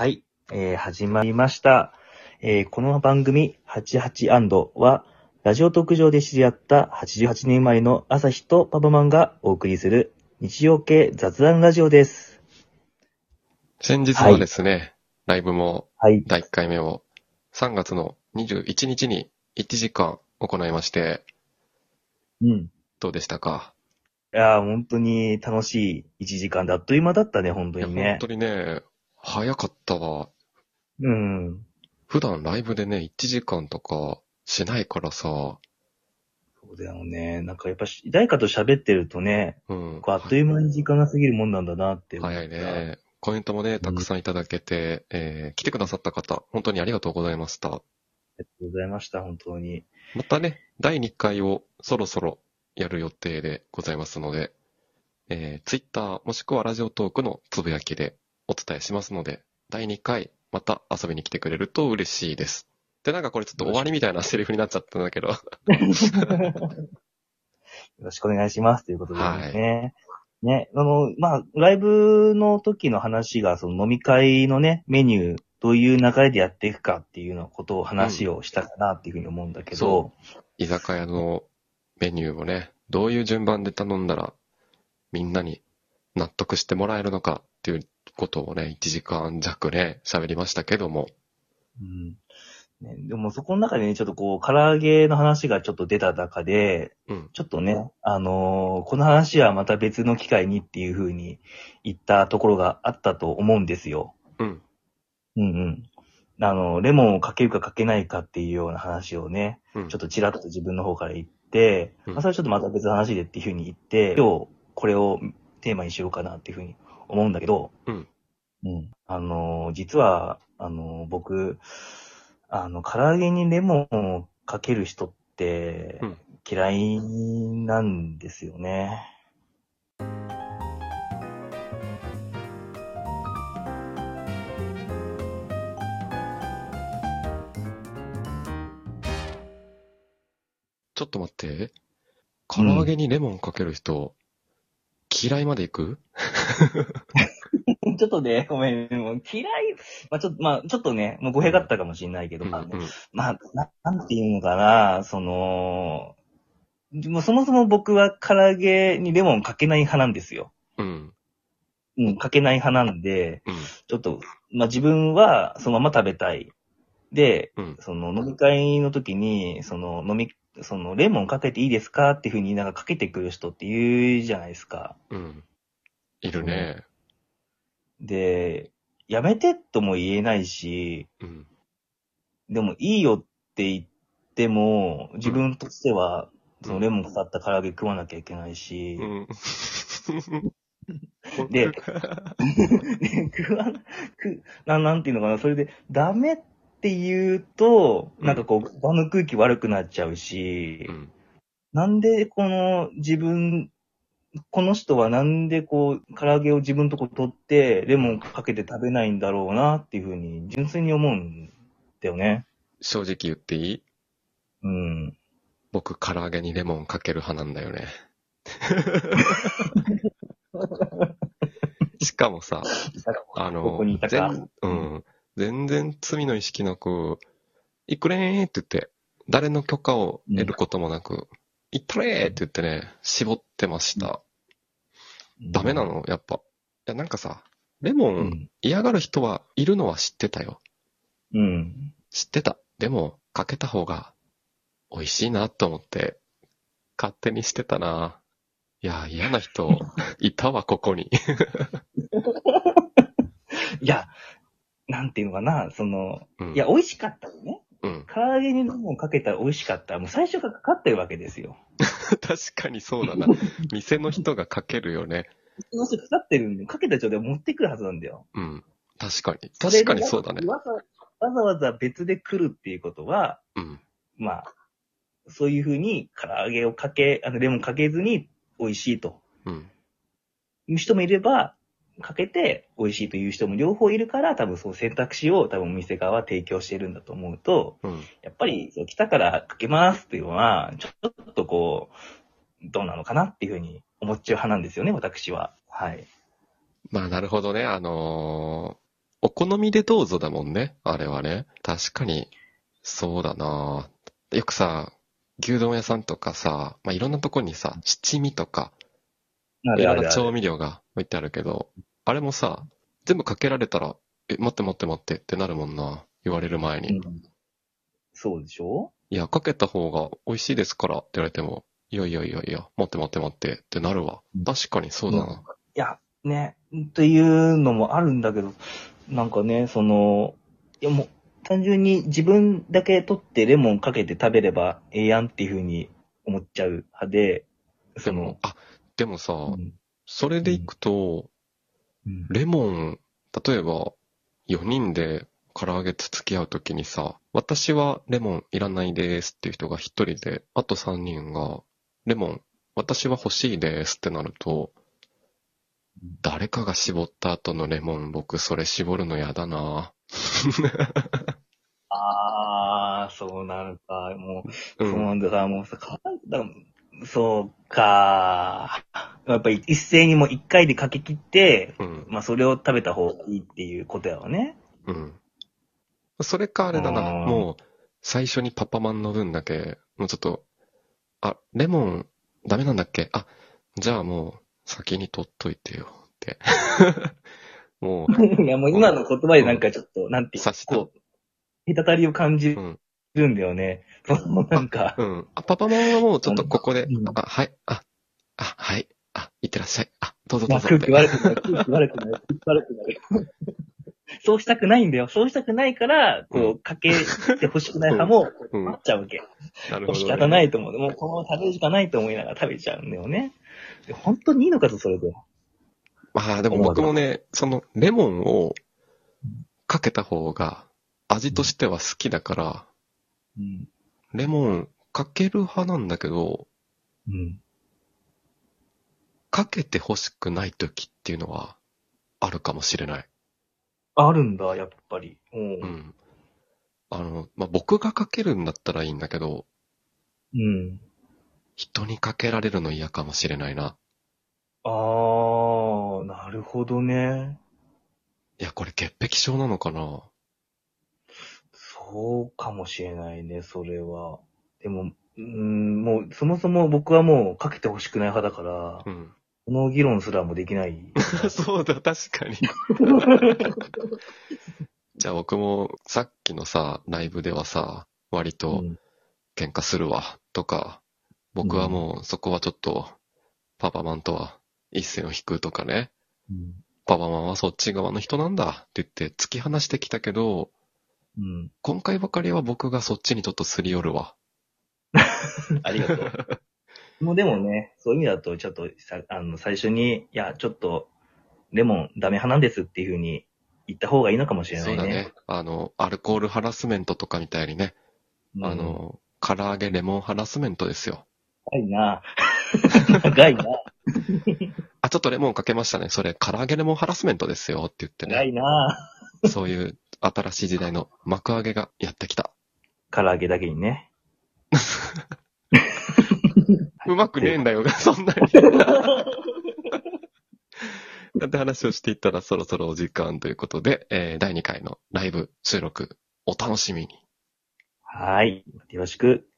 はい、えー始まりました。えーこの番組、88& は、ラジオ特上で知り合った88年前の朝日とパパマンがお送りする日常系雑談ラジオです。先日はですね、ライブもはい。第1回目を3月の21日に1時間行いまして、うん。どうでしたか？いやー、本当に楽しい1時間であっという間だったね、本当にね本当。にね、早かったわ。うん。普段ライブでね、1時間とかしないからさ、そうだよね。なんかやっぱし、誰かと喋ってるとね、うん。あっという間に時間が過ぎるもんなんだなって。早い。ね。コメントもね、たくさんいただけて、えー来てくださった方、本当にありがとうございました。ありがとうございました、本当に。またね、第2回をそろそろやる予定でございますので、えー、Twitter もしくはラジオトークのつぶやきでお伝えしますので、第2回また遊びに来てくれると嬉しいです。で、なんかこれちょっと終わりみたいなセリフになっちゃったんだけど、よろしくお願いしますということでね。ね、あの、まあ、ライブの時の話が、その飲み会のね、メニュー、どういう流れでやっていくかっていうようなことを話をしたかなっていうふうに思うんだけど、そ居酒屋のメニューをね、どういう順番で頼んだらみんなに納得してもらえるのかっていうことをね、1時間弱ね、喋りましたけども、うんね、でもそこの中でね、ちょっとこう、唐揚げの話がちょっと出た中で、うん、ちょっとね、あのーこの話はまた別の機会にっていうふうに言ったところがあったと思うんですよ。うん、うんうん。あの、レモンをかけるかかけないかっていうような話をね、うん。ちょっとちらっと自分の方から言って、うんまあ、それはちょっとまた別の話でっていうふうに言って、今日これをテーマにしようかなっていうふうに思うんだけど、うん。うん。あの、実は、あの、僕、あの、唐揚げにレモンをかける人ってうん嫌いなんですよね。ちょっと待って。唐揚げにレモンかける人、嫌いまで行く？ちょっとね、ごめん、もう嫌い、まあちょっと、まあちょっとね、もう語弊があったかもしれないけど、うん、うまあん、まあ、ななんていうのかな、その、もうそもそも僕は唐揚げにレモンかけない派なんですよ。うん、うん、かけない派なんで、うん、ちょっと、まあ自分はそのまま食べたい。で、うん、その飲み会の時に、その飲み、そのレモンかけていいですかっていうふうになんかかけてくる人って言うじゃないですか。うん。いるね。で、やめてとも言えないし、うん、でもいいよって言っても、自分としては、そのレモンかかった唐揚げ食わなきゃいけないし、うん。でで 食わな、く、ななんていうのかな、それでダメって言うと、なんかこう、場の空気悪くなっちゃうし、うん、なんでこの自分、この人はなんでこう、唐揚げを自分のとこ取って、レモンかけて食べないんだろうなっていうふうに、純粋に思うんだよね。正直言っていい？うん。僕、唐揚げにレモンかける派なんだよね。しかもさ、あの、うん。全然罪の意識なく、行くれーって言って、誰の許可を得ることもなく、行ったれーって言ってね、絞ってました。ダメなの？やっぱ。いや、なんかさ、レモンうん。嫌がる人はいるのは知ってたよ。うん。知ってた。でも、かけた方が美味しいなと思って、勝手にしてたな。いや、嫌な人、いたわ、ここに。いや、なんていうのかな、その、うんいや、美味しかったよね。うん。唐揚げにレモンかけたら美味しかった。もう最初からかかってるわけですよ。確かにそうだな。店の人がかけるよね。その人かかってるんで、かけた状態で持ってくるはずなんだよ。うん。確かに。確かにそうだね。わざわざわざ別で来るっていうことは、うん。まあ、そういうふうに唐揚げをかけ、あの、レモンかけずに美味しいとうん。いう人もいれば、かけて美味しいという人も両方いるから、多分そう選択肢を多分お店側は提供しているんだと思うと、うん。やっぱり、そう来たからかけますっていうのは、ちょっとこう、どうなのかなっていうふうに思っちゃう派なんですよね、私は。はい。まあ、なるほどね。あのーお好みでどうぞだもんね。あれはね。確かに、そうだなよくさ、牛丼屋さんとかさ、まあ、いろんなとこにさ、七味とか、調味料が置いてあるけど、あれもさ、全部かけられたら、え、待って待って待ってってなるもんな。言われる前に。うんそうでしょ？いや、かけた方が美味しいですからって言われても、いやいやいやいや、待って待って待ってってなるわうん。確かにそうだな。いや、ね、っていうのもあるんだけど、なんかね、その、いやもう、単純に自分だけ取ってレモンかけて食べればええやんっていうふうに思っちゃう派で、でそのも、、あ、でもさ、うんそれでいくと、うんレモン、例えば、4人で唐揚げつつき合うときにさ、私はレモンいらないですっていう人が1人で、あと3人が、レモン、私は欲しいですってなると、誰かが絞った後のレモン、僕それ絞るの嫌だな あー、そうなるか。もう、う。そうんだもうさ、そうか。やっぱり一斉にもう一回でかけ切って、うん。まあそれを食べた方がいいっていうことやわね。うん。それかあれだな、うんもう、最初にパパマンの分だけ、もうちょっと、あ、レモン、ダメなんだっけ？あ、じゃあもう、先に取っといてよ、って。もう、いやもう今の言葉でなんかちょっと、なんていう刺したこう、隔たりを感じうん。るんだよね。なんか、うん。あ、パパマンはもうちょっとここでうん、あ、はい、あ、あ、いあ、どうぞまあどうぞ。空気悪くなる、空気悪くなる、空気悪くなる。そうしたくないんだよ。そうしたくないから、こうう、かけて欲しくない派も、うん待っちゃうわけ。なるほど、仕方ないと思う。もうこのまま食べるしかないと思いながら食べちゃうんだよね。で本当にいいのかと、それで。まあでも僕もね、その、レモンをかけた方が、味としては好きだから、うん。レモンかける派なんだけど、うん。かけて欲しくない時っていうのはあるかもしれない。あるんだ、やっぱり。う。うんん。あの、まあ、僕がかけるんだったらいいんだけど、うん。人にかけられるの嫌かもしれないな。あー、なるほどね。いや、これ潔癖症なのかなそうかもしれないね、それは。でも、うん、もう、そもそも僕はもうかけて欲しくない派だから、うん。この議論すらもできない。そうだ、確かに。じゃあ僕もさっきのさ、ライブではさ、割とうん喧嘩するわ、とか、僕はもうそこはちょっと、パパマンとは一線を引くとかね。うん。パパマンはそっち側の人なんだって言って突き放してきたけど、うん。今回ばかりは僕がそっちにちょっとすり寄るわ。ありがとう。もうでもね、そういう意味だと、ちょっとさ、あの、最初に、いや、ちょっと、レモンダメ派なんですっていうふうに言った方がいいのかもしれないね。そうだね。あの、アルコールハラスメントとかみたいにね、うんあ、の、唐揚げレモンハラスメントですよ。長いな。長いな。あ、ちょっとレモンかけましたね。それ、唐揚げレモンハラスメントですよって言ってね。長いな。そういう新しい時代の幕開けがやってきた。唐揚げだけにね。うまくねえんだよ、そんなに。なんて話をしていったらそろそろお時間ということで、えー第2回のライブ収録お楽しみに。はい。よろしく。